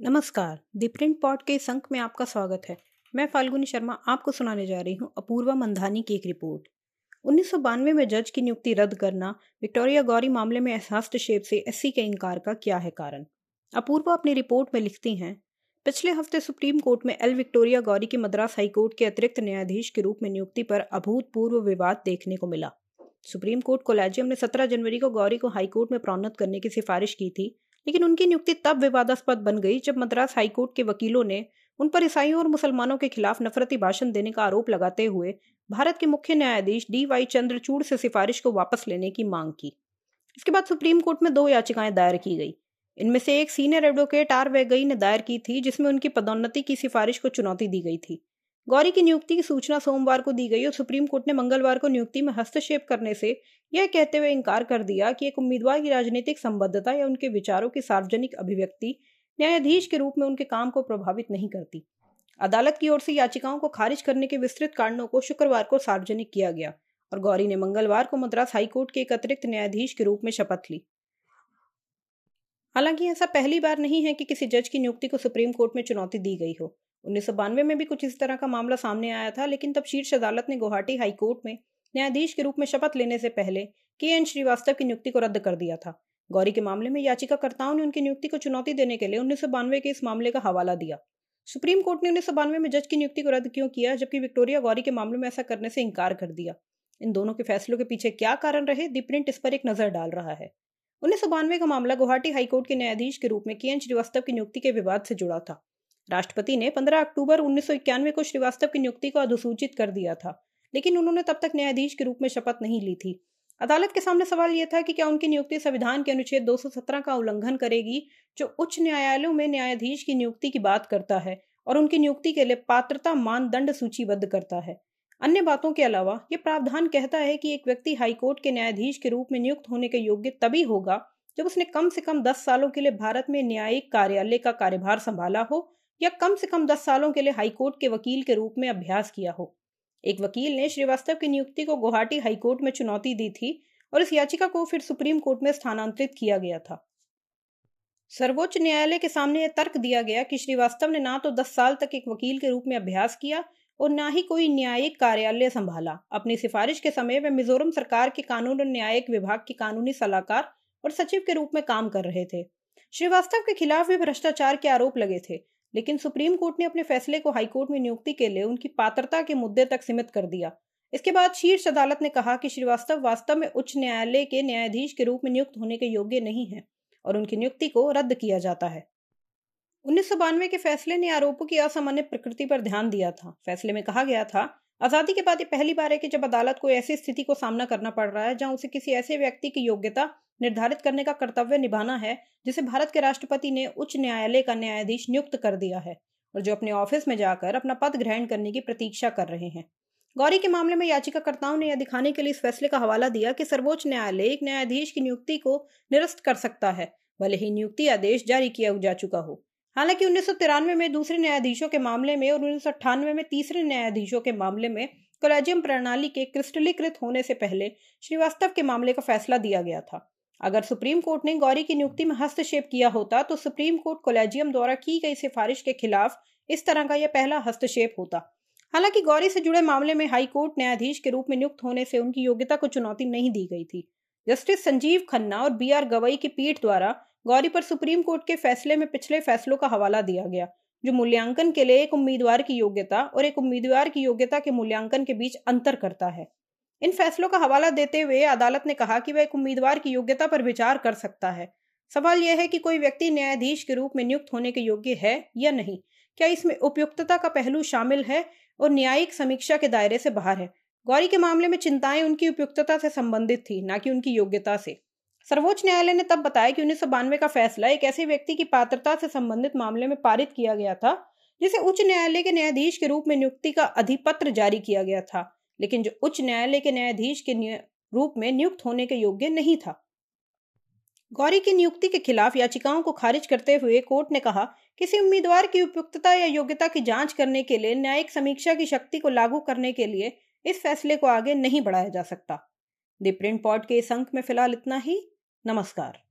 नमस्कार। The print pod के इस अंक में आपका स्वागत है। मैं फाल्गुनी शर्मा आपको सुनाने जा रही हूँ अपूर्वा मंधानी की एक रिपोर्ट। उन्नीस में जज की नियुक्ति रद्द करना विक्टोरिया गौरी मामले में हस्तक्षेप से एससी के इनकार का क्या है कारण? अपूर्वा अपनी रिपोर्ट में लिखती हैं, पिछले हफ़्ते सुप्रीम कोर्ट में एल विक्टोरिया गौरी की मद्रास हाईकोर्ट के अतिरिक्त न्यायाधीश के रूप में नियुक्ति पर अभूतपूर्व विवाद देखने को मिला। सुप्रीम कोर्ट कोलेजियम ने 17 जनवरी को गौरी को हाईकोर्ट में प्रोन्नत करने की सिफारिश की थी लेकिन उनकी नियुक्ति तब विवादास्पद बन गई जब मद्रास हाईकोर्ट के वकीलों ने उन पर ईसाइयों और मुसलमानों के खिलाफ नफरती भाषण देने का आरोप लगाते हुए भारत के मुख्य न्यायाधीश डी वाई चंद्रचूड़ से सिफारिश को वापस लेने की मांग की। इसके बाद सुप्रीम कोर्ट में दो याचिकाएँ दायर की गई। इनमें से एक सीनियर एडवोकेट आर वेगई ने दायर की थी जिसमें उनकी पदोन्नति की सिफारिश को चुनौती दी गई थी। गौरी की नियुक्ति की सूचना सोमवार को दी गई और सुप्रीम कोर्ट ने मंगलवार को नियुक्ति में हस्तक्षेप करने से यह कहते हुए इनकार कर दिया कि एक उम्मीदवार की राजनीतिक संबद्धता या उनके विचारों की सार्वजनिक अभिव्यक्ति न्यायाधीश के रूप में उनके काम को प्रभावित नहीं करती। अदालत की ओर से याचिकाओं को खारिज करने के विस्तृत कारणों को शुक्रवार को सार्वजनिक किया गया और गौरी ने मंगलवार को मद्रास हाईकोर्ट के एक अतिरिक्त न्यायाधीश के रूप में शपथ ली। हालाँकि ऐसा पहली बार नहीं है कि किसी जज की नियुक्ति को सुप्रीम कोर्ट में चुनौती दी गई हो। उन्नीस सौ बानवे में भी कुछ इस तरह का मामला सामने आया था, लेकिन तब शीर्ष अदालत ने गुवाहाटी हाईकोर्ट में न्यायाधीश के रूप में शपथ लेने से पहले के एन श्रीवास्तव की नियुक्ति को रद्द कर दिया था। गौरी के मामले में याचिकाकर्ताओं ने उनकी नियुक्ति को चुनौती देने के लिए उन्नीस सौ बानवे के इस मामले का हवाला दिया। सुप्रीम कोर्ट ने उन्नीस सौ बानवे में जज की नियुक्ति को रद्द क्यों किया, जबकि विक्टोरिया गौरी के मामले में ऐसा करने से इंकार कर दिया। इन दोनों के फैसलों के पीछे क्या कारण रहे, दी प्रिंट इस पर एक नज़र डाल रहा है। उन्नीस सौ बानवे का मामला गुवाहाटी हाईकोर्ट के न्यायाधीश के रूप में के एन श्रीवास्तव की नियुक्ति के विवाद से जुड़ा था। राष्ट्रपति ने 15 अक्टूबर उन्नीस सौ इक्यानवे को श्रीवास्तव की नियुक्ति को अधिसूचित कर दिया था, लेकिन उन्होंने तब तक न्यायाधीश के रूप में शपथ नहीं ली थी। अदालत के सामने सवाल यह था कि क्या उनकी नियुक्ति संविधान के अनुच्छेद 217 का उल्लंघन करेगी, जो उच्च न्यायालयों में न्यायाधीश की नियुक्ति की बात करता है और उनकी नियुक्ति के लिए पात्रता मानदंड सूचीबद्ध करता है। अन्य बातों के अलावा ये प्रावधान कहता है कि एक व्यक्ति हाईकोर्ट के न्यायाधीश के रूप में नियुक्त होने के योग्य तभी होगा, जब उसने कम से कम दस सालों के लिए भारत में न्यायिक कार्यालय का कार्यभार संभाला हो या कम से कम दस सालों के लिए हाईकोर्ट के वकील के रूप में अभ्यास किया हो। एक वकील ने श्रीवास्तव की नियुक्ति को गुवाहाटी हाईकोर्ट में चुनौती दी थी और इस याचिका को फिर सुप्रीम कोर्ट में स्थानांतरित किया गया था। सर्वोच्च न्यायालय के सामने यह तर्क दिया गया कि श्रीवास्तव ने ना तो दस साल तक एक वकील के रूप में अभ्यास किया और ना ही कोई न्यायिक कार्यालय संभाला। अपनी सिफारिश के समय वे मिजोरम सरकार के कानून और न्यायिक विभाग के कानूनी सलाहकार और सचिव के रूप में काम कर रहे थे। श्रीवास्तव के खिलाफ भी भ्रष्टाचार के आरोप लगे थे लेकिन सुप्रीम कोर्ट ने अपने फैसले को हाईकोर्ट में नियुक्ति के लिए उनकी पात्रता के मुद्दे तक सीमित कर दिया। इसके बाद शीर्ष अदालत ने कहा कि श्रीवास्तव वास्तव में उच्च न्यायालय के न्यायाधीश के रूप में नियुक्त होने के योग्य नहीं है और उनकी नियुक्ति को रद्द किया जाता है। उन्नीस सौ बानवे के फैसले ने आरोपों की असामान्य प्रकृति पर ध्यान दिया था। फैसले में कहा गया था, आज़ादी के बाद ये पहली बार है कि जब अदालत को ऐसी स्थिति को सामना करना पड़ रहा है जहाँ उसे किसी ऐसे व्यक्ति की योग्यता निर्धारित करने का कर्तव्य निभाना है, जिसे भारत के राष्ट्रपति ने उच्च न्यायालय का न्यायाधीश नियुक्त कर दिया है और जो अपने ऑफ़िस में जाकर अपना पद ग्रहण करने की प्रतीक्षा कर रहे हैं। गौरी के मामले में याचिकाकर्ताओं ने यह दिखाने के लिए इस फैसले का हवाला दिया कि सर्वोच्च न्यायालय एक न्यायाधीश की नियुक्ति को निरस्त कर सकता है, भले ही नियुक्ति आदेश जारी किया जा चुका हो। हालाँकि उन्नीस सौ तिरानवे में दूसरे न्यायाधीशों के मामले में और उन्नीस सौ अट्ठानवे में तीसरे न्यायाधीशों के मामले में कोलेजियम प्रणाली के क्रिस्टलीकृत होने से पहले श्रीवास्तव के मामले का फैसला दिया गया था। अगर सुप्रीम कोर्ट ने गौरी की नियुक्ति में हस्तक्षेप किया होता तो सुप्रीम कोर्ट कोलेजियम द्वारा की गई सिफारिश के खिलाफ इस तरह का यह पहला हस्तक्षेप होता। हालाँकि गौरी से जुड़े मामले में हाई कोर्ट न्यायाधीश के रूप में नियुक्त होने से उनकी योग्यता को चुनौती नहीं दी गई थी। जस्टिस संजीव खन्ना और बी आर गवई की पीठ द्वारा गौरी पर सुप्रीम कोर्ट के फैसले में पिछले फैसलों का हवाला दिया गया, जो मूल्यांकन के लिए एक उम्मीदवार की योग्यता और एक उम्मीदवार की योग्यता के मूल्यांकन के बीच अंतर करता है। इन फैसलों का हवाला देते हुए अदालत ने कहा कि वह एक उम्मीदवार की योग्यता पर विचार कर सकता है। सवाल यह है कि कोई व्यक्ति न्यायाधीश के रूप में नियुक्त होने के योग्य है या नहीं? क्या इसमें उपयुक्तता का पहलू शामिल है और न्यायिक समीक्षा के दायरे से बाहर है? गौरी के मामले में चिंताएँ उनकी उपयुक्तता से संबंधित थी, न कि उनकी योग्यता से। सर्वोच्च न्यायालय ने तब बताया कि उन्नीस सौ बानवे का फैसला एक ऐसे व्यक्ति की पात्रता से संबंधित मामले में पारित किया गया था, जिसे उच्च न्यायालय के न्यायाधीश के रूप में नियुक्ति का अधिपत्र जारी किया गया था। लेकिन जो उच्च न्यायालय के न्यायाधीश के रूप में नियुक्त होने के योग्य नहीं था। गौरी की नियुक्ति के खिलाफ याचिकाओं को खारिज करते हुए कोर्ट ने कहा, किसी उम्मीदवार की उपयुक्तता या योग्यता की जाँच करने के लिए न्यायिक समीक्षा की शक्ति को लागू करने के लिए इस फैसले को आगे नहीं बढ़ाया जा सकता। द प्रिंट के इस अंक में फ़िलहाल इतना ही। नमस्कार।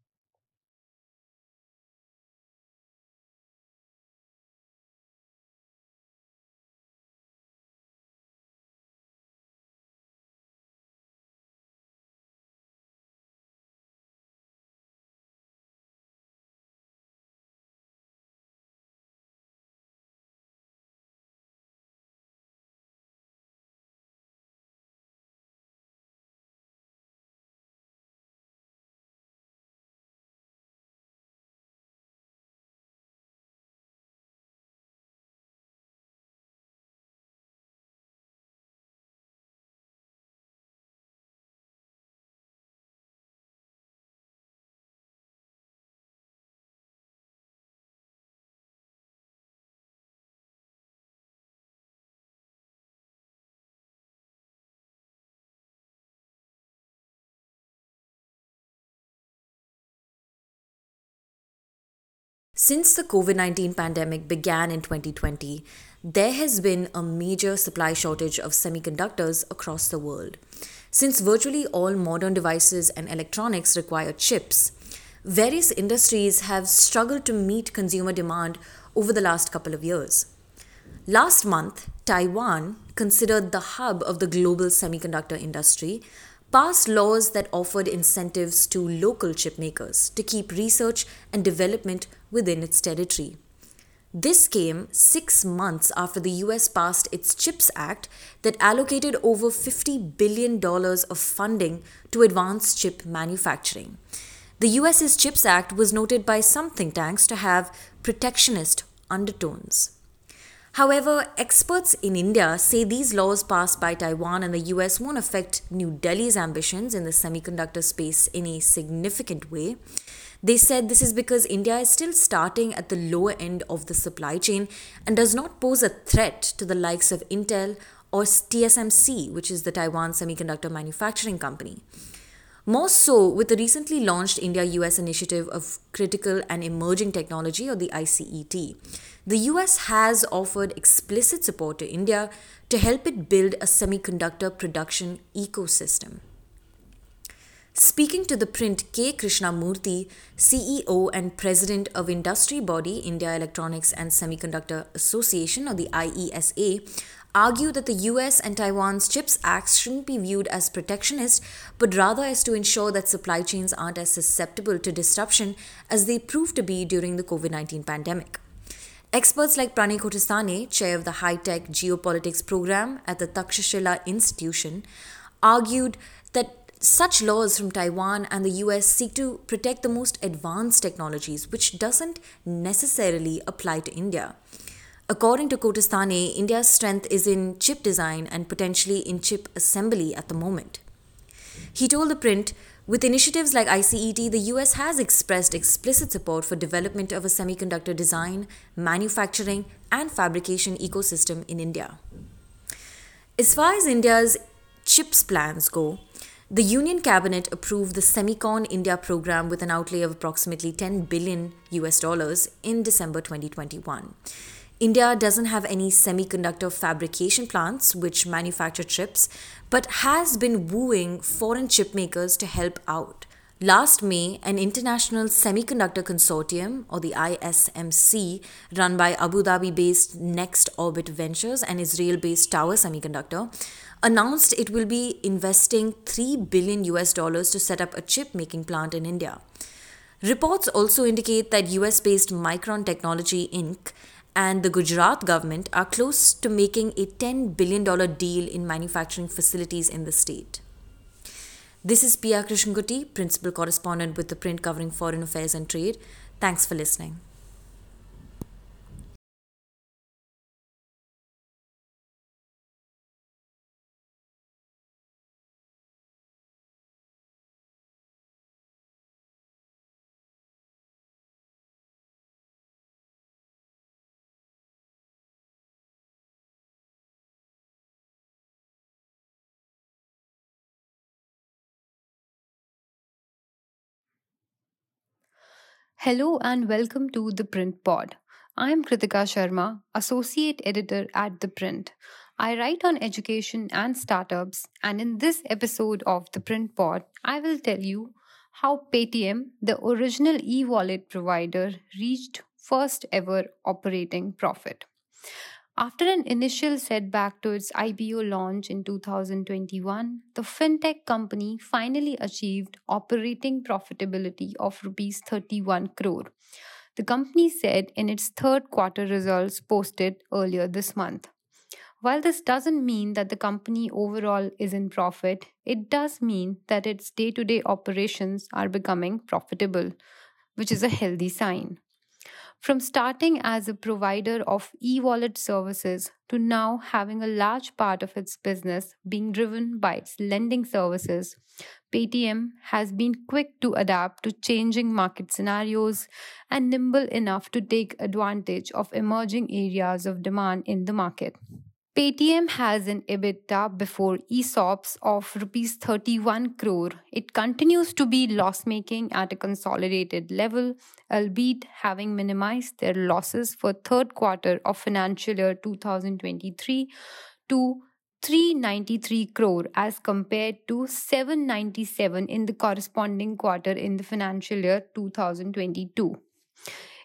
Since the COVID 19 pandemic began in 2020, there has been a major supply shortage of semiconductors across the world. Since virtually all modern devices and electronics require chips, various industries have struggled to meet consumer demand over the last couple of years. Last month, Taiwan, considered the hub of the global semiconductor industry, passed laws that offered incentives to local chip makers to keep research and development within its territory. This came six months after the US passed its CHIPS Act that allocated over $50 billion of funding to advance chip manufacturing. The US's CHIPS Act was noted by some think tanks to have protectionist undertones. However, experts in India say these laws passed by Taiwan and the US won't affect New Delhi's ambitions in the semiconductor space in a significant way. They said this is because India is still starting at the lower end of the supply chain and does not pose a threat to the likes of Intel or TSMC, which is the Taiwan Semiconductor Manufacturing Company. More so with the recently launched India US Initiative of Critical and Emerging Technology, or the ICET. The US has offered explicit support to India to help it build a semiconductor production ecosystem. Speaking to the print, K. Krishnamurthy, CEO and President of industry body India Electronics and Semiconductor Association, or the IESA, argue that the US and Taiwan's CHIPS Acts shouldn't be viewed as protectionist, but rather as to ensure that supply chains aren't as susceptible to disruption as they proved to be during the COVID 19 pandemic. Experts like Pranay Kotasthane, chair of the High Tech Geopolitics program at the Takshashila Institution, argued that such laws from Taiwan and the US seek to protect the most advanced technologies, which doesn't necessarily apply to India. According to Kotasthane, India's strength is in chip design and potentially in chip assembly at the moment. He told the print, with initiatives like ICET, the US has expressed explicit support for development of a semiconductor design, manufacturing, and fabrication ecosystem in India. As far as India's CHIPS plans go, the Union Cabinet approved the Semicon India program with an outlay of approximately 10 billion US dollars in December 2021. India doesn't have any semiconductor fabrication plants which manufacture chips, but has been wooing foreign chip makers to help out. Last May, an international semiconductor consortium, or the ISMC, run by Abu Dhabi based Next Orbit Ventures and Israel based Tower Semiconductor, announced it will be investing 3 billion US dollars to set up a chip making plant in India. Reports also indicate that US based Micron Technology Inc and the Gujarat government are close to making a $10 billion deal in manufacturing facilities in the state. This is Pia Krishnankutty, Principal Correspondent with the print covering foreign affairs and trade. Thanks for listening. Hello and welcome to The Print Pod. I'm Kritika Sharma, Associate Editor at The Print. I write on education and startups, and in this episode of The Print Pod, I will tell you how Paytm, the original e wallet provider, reached first ever operating profit. After an initial setback to its IPO launch in 2021, the fintech company finally achieved operating profitability of rupees 31 crore. The company said in its third quarter results posted earlier this month. While this doesn't mean that the company overall is in profit, it does mean that its day to day operations are becoming profitable, which is a healthy sign. From starting as a provider of e wallet services to now having a large part of its business being driven by its lending services, Paytm has been quick to adapt to changing market scenarios and nimble enough to take advantage of emerging areas of demand in the market. Paytm has an EBITDA before ESOPs of rupees 31 crore. It continues to be loss making at a consolidated level, albeit having minimized their losses for third quarter of financial year 2023 to 393 crore as compared to 797 in the corresponding quarter in the financial year 2022.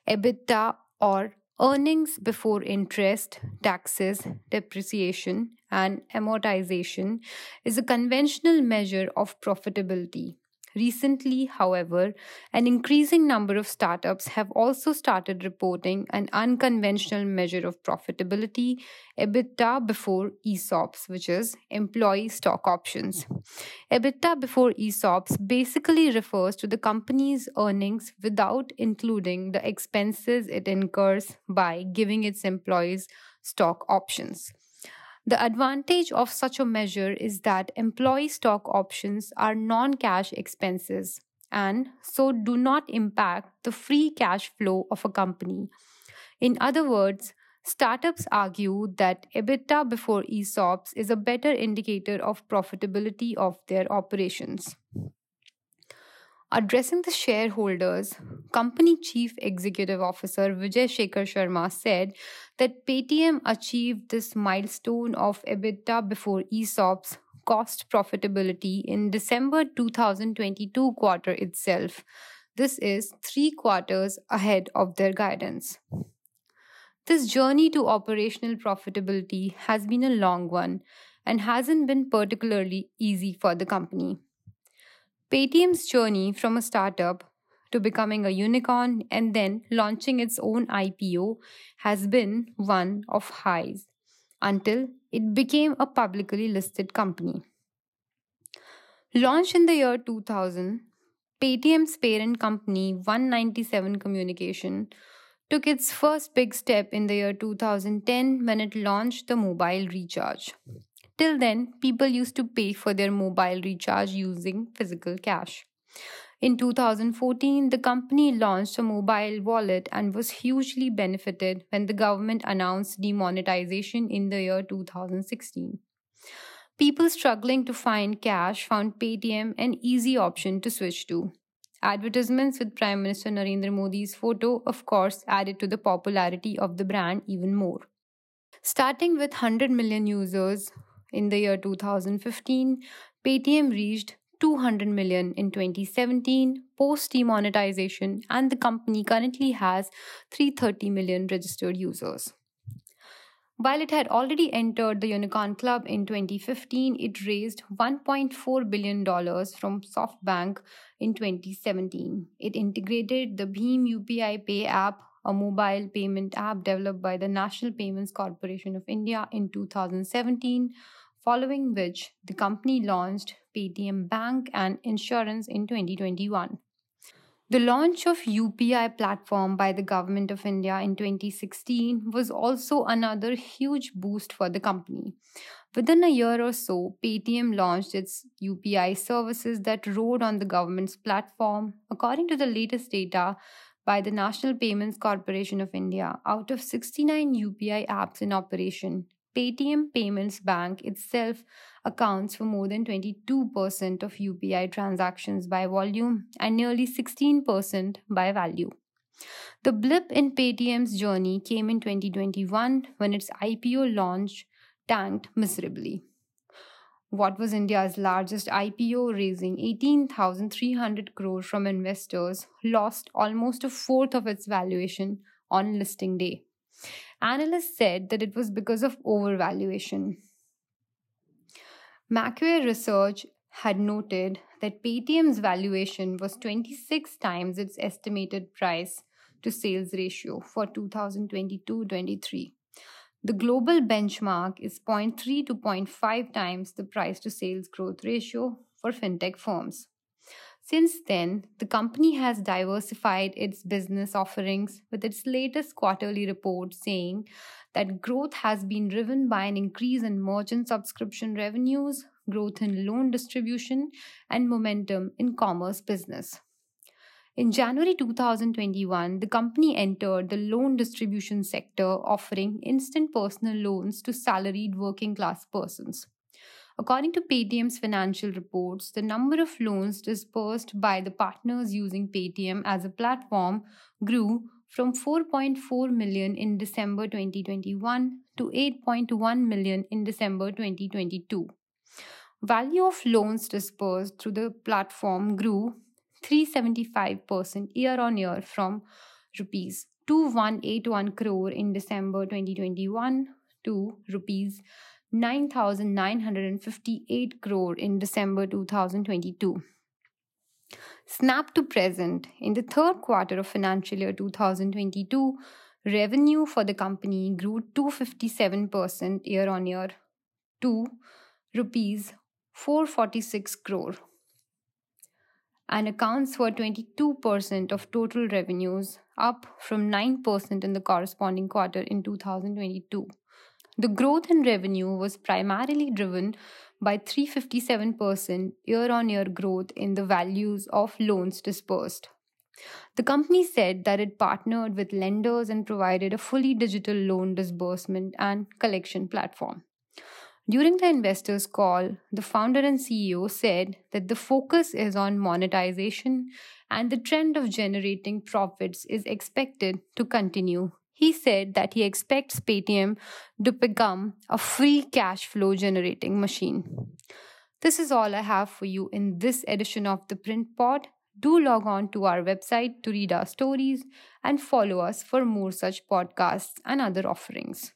EBITDA or Earnings before interest, taxes, depreciation, and amortization is a conventional measure of profitability. Recently, however, an increasing number of startups have also started reporting an unconventional measure of profitability, EBITDA before ESOPs, which is employee stock options. EBITDA before ESOPs basically refers to the company's earnings without including the expenses it incurs by giving its employees stock options. The advantage of such a measure is that employee stock options are non cash expenses and so do not impact the free cash flow of a company. In other words, startups argue that EBITDA before ESOPs is a better indicator of profitability of their operations. Addressing the shareholders, Company Chief Executive Officer Vijay Shekhar Sharma said that Paytm achieved this milestone of EBITDA before ESOPs cost profitability in December 2022 quarter itself. This is three quarters ahead of their guidance. This journey to operational profitability has been a long one and hasn't been particularly easy for the company. Paytm's journey from a startup to becoming a unicorn and then launching its own IPO has been one of highs until it became a publicly listed company. Launched in the year 2000, Paytm's parent company One97 Communication took its first big step in the year 2010 when it launched the mobile recharge. Till then, people used to pay for their mobile recharge using physical cash. In 2014, the company launched a mobile wallet and was hugely benefited when the government announced demonetization in the year 2016. People struggling to find cash found Paytm an easy option to switch to. Advertisements with Prime Minister Narendra Modi's photo, of course, added to the popularity of the brand even more. Starting with 100 million users, in the year 2015, Paytm reached 200 million in 2017 post demonetization, and the company currently has 330 million registered users. While it had already entered the Unicorn Club in 2015, it raised $1.4 billion from SoftBank in 2017. It integrated the BHIM UPI Pay app, a mobile payment app developed by the National Payments Corporation of India in 2017 following which the company launched Paytm Bank and Insurance in 2021. The launch of UPI platform by the government of India in 2016 was also another huge boost for the company. Within a year or so, Paytm launched its UPI services that rode on the government's platform. According to the latest data by the National Payments Corporation of India, out of 69 UPI apps in operation, Paytm Payments Bank itself accounts for more than 22% of UPI transactions by volume and nearly 16% by value. The blip in Paytm's journey came in 2021 when its IPO launch tanked miserably. What was India's largest IPO, raising 18,300 crore from investors, lost almost a fourth of its valuation on listing day. Analysts said that it was because of overvaluation. Macquarie Research had noted that Paytm's valuation was 26 times its estimated price to sales ratio for 2022 23. The global benchmark is 0.3 to 0.5 times the price to sales growth ratio for fintech firms. Since then, the company has diversified its business offerings with its latest quarterly report saying that growth has been driven by an increase in merchant subscription revenues, growth in loan distribution, and momentum in commerce business. In January 2021, the company entered the loan distribution sector, offering instant personal loans to salaried working class persons. According to Paytm's financial reports, the number of loans disbursed by the partners using Paytm as a platform grew from 4.4 million in December 2021 to 8.1 million in December 2022. Value of loans disbursed through the platform grew 375% year on year from rupees 2181 crore in December 2021 to rupees 9958 crore in December 2022. Snap to present in the third quarter of financial year 2022 revenue for the company grew 257% year on year to rupees 446 crore and accounts for 22% of total revenues, up from 9% in the corresponding quarter in 2022. The growth in revenue was primarily driven by 357% year on year growth in the values of loans disbursed. The company said that it partnered with lenders and provided a fully digital loan disbursement and collection platform. During the investors' call, the founder and CEO said that the focus is on monetization and the trend of generating profits is expected to continue. He said that he expects Paytm to become a free cash flow generating machine. This is all I have for you in this edition of the Print Pod. Do log on to our website to read our stories and follow us for more such podcasts and other offerings.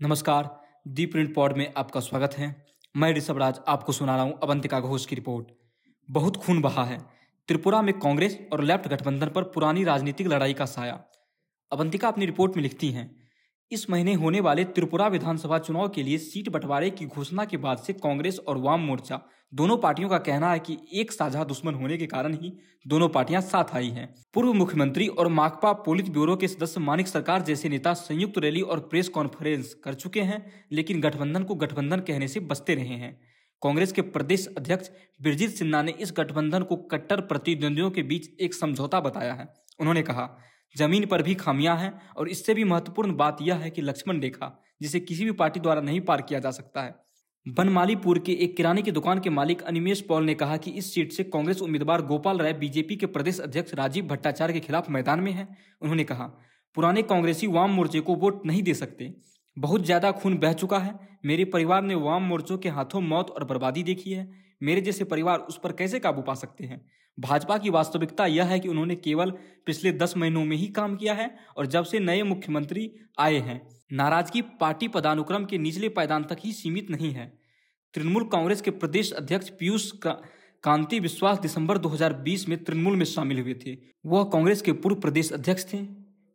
नमस्कार, the print pod में आपका स्वागत है। मैं ऋषभ राज आपको सुना रहा हूँ अवंतिका घोष की रिपोर्ट। बहुत खून बहा है। त्रिपुरा में कांग्रेस और लेफ़्ट गठबंधन पर पुरानी राजनीतिक लड़ाई का साया। अवंतिका अपनी रिपोर्ट में लिखती हैं इस महीने होने वाले त्रिपुरा विधानसभा चुनाव के लिए सीट बंटवारे की घोषणा के बाद से कांग्रेस और वाम मोर्चा दोनों पार्टियों का कहना है कि एक साझा दुश्मन होने के कारण ही दोनों पार्टियाँ साथ आई हैं। पूर्व मुख्यमंत्री और माकपा पोलित ब्यूरो के सदस्य मानिक सरकार जैसे नेता संयुक्त रैली और प्रेस कॉन्फ्रेंस कर चुके हैं, लेकिन गठबंधन को गठबंधन कहने से बचते रहे हैं। कांग्रेस के प्रदेश अध्यक्ष बिरजीत सिन्हा ने इस गठबंधन को कट्टर प्रतिद्वंदियों के बीच एक समझौता बताया है। उन्होंने कहा ज़मीन पर भी खामियाँ हैं और इससे भी महत्वपूर्ण बात यह है कि लक्ष्मण रेखा जिसे किसी भी पार्टी द्वारा नहीं पार किया जा सकता है। बनमालीपुर के एक किराने की दुकान के मालिक अनिमेश पॉल ने कहा कि इस सीट से कांग्रेस उम्मीदवार गोपाल राय बीजेपी के प्रदेश अध्यक्ष राजीव भट्टाचार्य के खिलाफ मैदान में हैं। उन्होंने कहा, पुराने कांग्रेसी वाम मोर्चे को वोट नहीं दे सकते। बहुत ज़्यादा खून बह चुका है। मेरे परिवार ने वाम मोर्चों के हाथों मौत और बर्बादी देखी है। मेरे जैसे परिवार उस पर कैसे काबू पा सकते हैं? भाजपा की वास्तविकता यह है कि उन्होंने केवल पिछले दस महीनों में ही काम किया है और जब से नए मुख्यमंत्री आए हैं नाराज़गी पार्टी पदानुक्रम के निचले पायदान तक ही सीमित नहीं है। तृणमूल कांग्रेस के प्रदेश अध्यक्ष पीयूष का, कांति विश्वास दिसंबर 2020 में तृणमूल में शामिल हुए थे। वह कांग्रेस के पूर्व प्रदेश अध्यक्ष थे।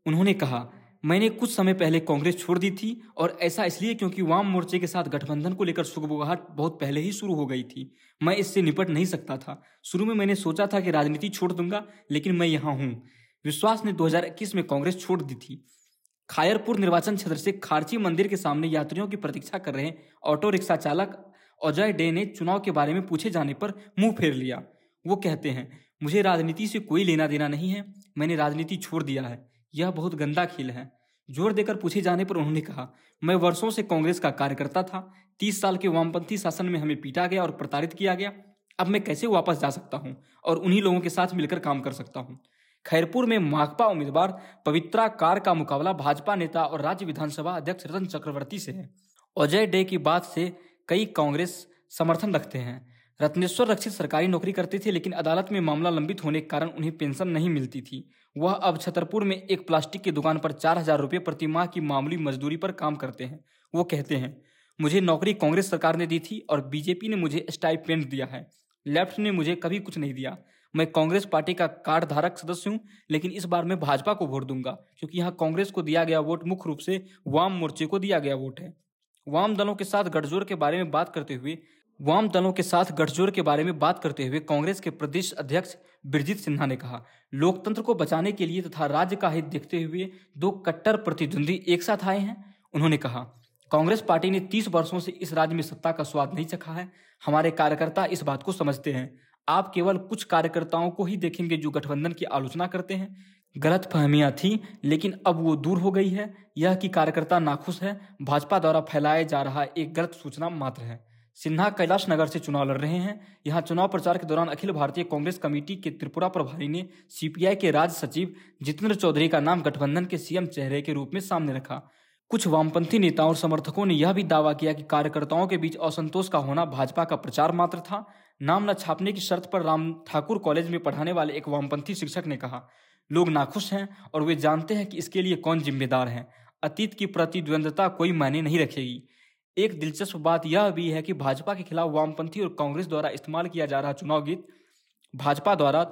उन्होंने कहा मैंने कुछ समय पहले कांग्रेस छोड़ दी थी और ऐसा इसलिए क्योंकि वाम मोर्चे के साथ गठबंधन को लेकर सुगबुगाहट बहुत पहले ही शुरू हो गई थी। मैं इससे निपट नहीं सकता था। शुरू में मैंने सोचा था कि राजनीति छोड़ दूँगा, लेकिन मैं यहाँ हूँ। विश्वास ने 2021 में कांग्रेस छोड़ दी थी। खायरपुर निर्वाचन क्षेत्र से खारची मंदिर के सामने यात्रियों की प्रतीक्षा कर रहे ऑटो रिक्शा चालक अजय डे ने चुनाव के बारे में पूछे जाने पर मुँह फेर लिया। वो कहते हैं, मुझे राजनीति से कोई लेना देना नहीं है। मैंने राजनीति छोड़ दिया है। यह बहुत गंदा खेल है। ज़ोर देकर पूछे जाने पर उन्होंने कहा, मैं वर्षों से कांग्रेस का कार्यकर्ता था। तीस साल के वामपंथी शासन में हमें पीटा गया और प्रताड़ित किया गया। अब मैं कैसे वापस जा सकता हूँ और उन्हीं लोगों के साथ मिलकर काम कर सकता हूँ? खैरपुर में माकपा उम्मीदवार पवित्रा कार का मुकाबला भाजपा नेता और राज्य विधानसभा अध्यक्ष रतन चक्रवर्ती से है। अजय डे की बात से कई कांग्रेस समर्थन रखते हैं। रत्नेश्वर रक्षित सरकारी नौकरी करते थे, लेकिन अदालत में मामला लंबित होने के कारण उन्हें पेंशन नहीं मिलती थी। वह अब छतरपुर में एक प्लास्टिक की दुकान पर चार हज़ार रुपये प्रति माह की मामूली मजदूरी पर काम करते हैं। वो कहते हैं, मुझे नौकरी कांग्रेस सरकार ने दी थी और बीजेपी ने मुझे स्टाइपेंड दिया है। लेफ़्ट ने मुझे कभी कुछ नहीं दिया। मैं कांग्रेस पार्टी का कार्ड धारक सदस्य हूँ, लेकिन इस बार मैं भाजपा को वोट दूँगा, क्योंकि यहाँ कांग्रेस को दिया गया वोट मुख्य रूप से वाम मोर्चे को दिया गया वोट है। वाम दलों के साथ गठजोड़ के बारे में बात करते हुए वाम दलों के साथ गठजोड़ के बारे में बात करते हुए कांग्रेस के प्रदेश अध्यक्ष बिरजीत सिन्हा ने कहा, लोकतंत्र को बचाने के लिए तथा राज्य का हित देखते हुए दो कट्टर प्रतिद्वंदी एक साथ आए हैं, उन्होंने कहा, कांग्रेस पार्टी ने तीस वर्षों से इस राज्य में सत्ता का स्वाद नहीं चखा है, हमारे कार्यकर्ता इस बात को समझते हैं, आप केवल कुछ कार्यकर्ताओं को ही देखेंगे जो गठबंधन की आलोचना करते हैं, गलत फहमियाँ थी, लेकिन अब वो दूर हो गई है, यह कि कार्यकर्ता नाखुश है, भाजपा द्वारा फैलाया जा रहा एक गलत सूचना मात्र है। सिन्हा कैलाश नगर से चुनाव लड़ रहे हैं। यहाँ चुनाव प्रचार के दौरान अखिल भारतीय कांग्रेस कमेटी के त्रिपुरा प्रभारी ने सीपीआई के राज्य सचिव जितेंद्र चौधरी का नाम गठबंधन के सीएम चेहरे के रूप में सामने रखा। कुछ वामपंथी नेताओं और समर्थकों ने यह भी दावा किया कि कार्यकर्ताओं के बीच असंतोष का होना भाजपा का प्रचार मात्र था। नाम न छापने की शर्त पर राम ठाकुर कॉलेज में पढ़ाने वाले एक वामपंथी शिक्षक ने कहा, लोग नाखुश हैं और वे जानते हैं कि इसके लिए कौन जिम्मेदार है। अतीत की प्रतिद्वंदता कोई मायने नहीं रखेगी। एक दिलचस्प बात यह भी है कि भाजपा के खिलाफ वामपंथी और कांग्रेस द्वारा इस्तेमाल किया जा रहा चुनाव गीत, भाजपा द्वारा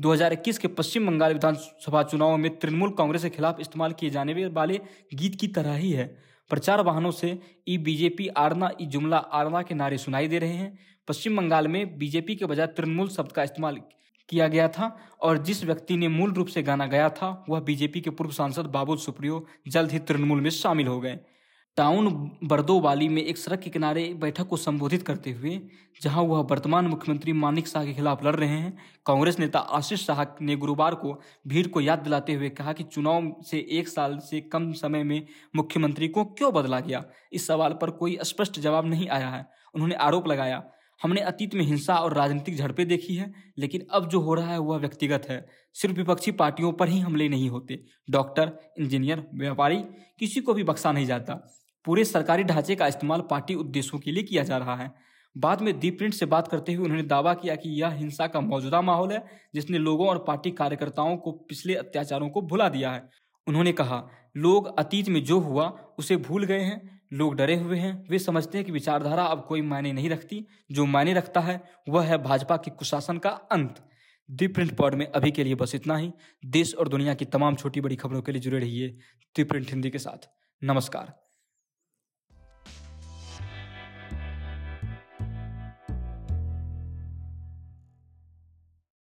2021 के पश्चिम बंगाल विधानसभा चुनाव में तृणमूल कांग्रेस के खिलाफ इस्तेमाल किए जाने वाले गीत की तरह ही है। प्रचार वाहनों से ई बीजेपी आरना, ई जुमला आरना के नारे सुनाई दे रहे हैं। पश्चिम बंगाल में बीजेपी के बजाय तृणमूल शब्द का इस्तेमाल किया गया था और जिस व्यक्ति ने मूल रूप से गाना गाया था, वह बीजेपी के पूर्व सांसद बाबुल सुप्रियो जल्द ही तृणमूल में शामिल हो गए। टाउन बर्दोवाली में एक सड़क के किनारे बैठक को संबोधित करते हुए, जहाँ वह वर्तमान मुख्यमंत्री मानिक शाह के खिलाफ लड़ रहे हैं, कांग्रेस नेता आशीष शाह ने गुरुवार को भीड़ को याद दिलाते हुए कहा कि चुनाव से एक साल से कम समय में मुख्यमंत्री को क्यों बदला गया? इस सवाल पर कोई स्पष्ट जवाब नहीं आया है। उन्होंने आरोप लगाया, हमने अतीत में हिंसा और राजनीतिक झड़पें देखी है, लेकिन अब जो हो रहा है वह व्यक्तिगत है। सिर्फ़ विपक्षी पार्टियों पर ही हमले नहीं होते। डॉक्टर, इंजीनियर, व्यापारी किसी को भी बख्शा नहीं जाता। पूरे सरकारी ढांचे का इस्तेमाल पार्टी उद्देश्यों के लिए किया जा रहा है। बाद में दीप प्रिंट से बात करते हुए उन्होंने दावा किया कि यह हिंसा का मौजूदा माहौल है, जिसने लोगों और पार्टी कार्यकर्ताओं को पिछले अत्याचारों को भुला दिया है। उन्होंने कहा, लोग अतीत में जो हुआ, उसे भूल गए हैं। लोग डरे हुए हैं। वे समझते हैं कि विचारधारा अब कोई मायने नहीं रखती। जो मायने रखता है, वह है भाजपा के कुशासन का अंत। दी प्रिंट पॉड में अभी के लिए बस इतना ही। देश और दुनिया की तमाम छोटी बड़ी खबरों के लिए जुड़े रहिए दी प्रिंट हिंदी के साथ। नमस्कार।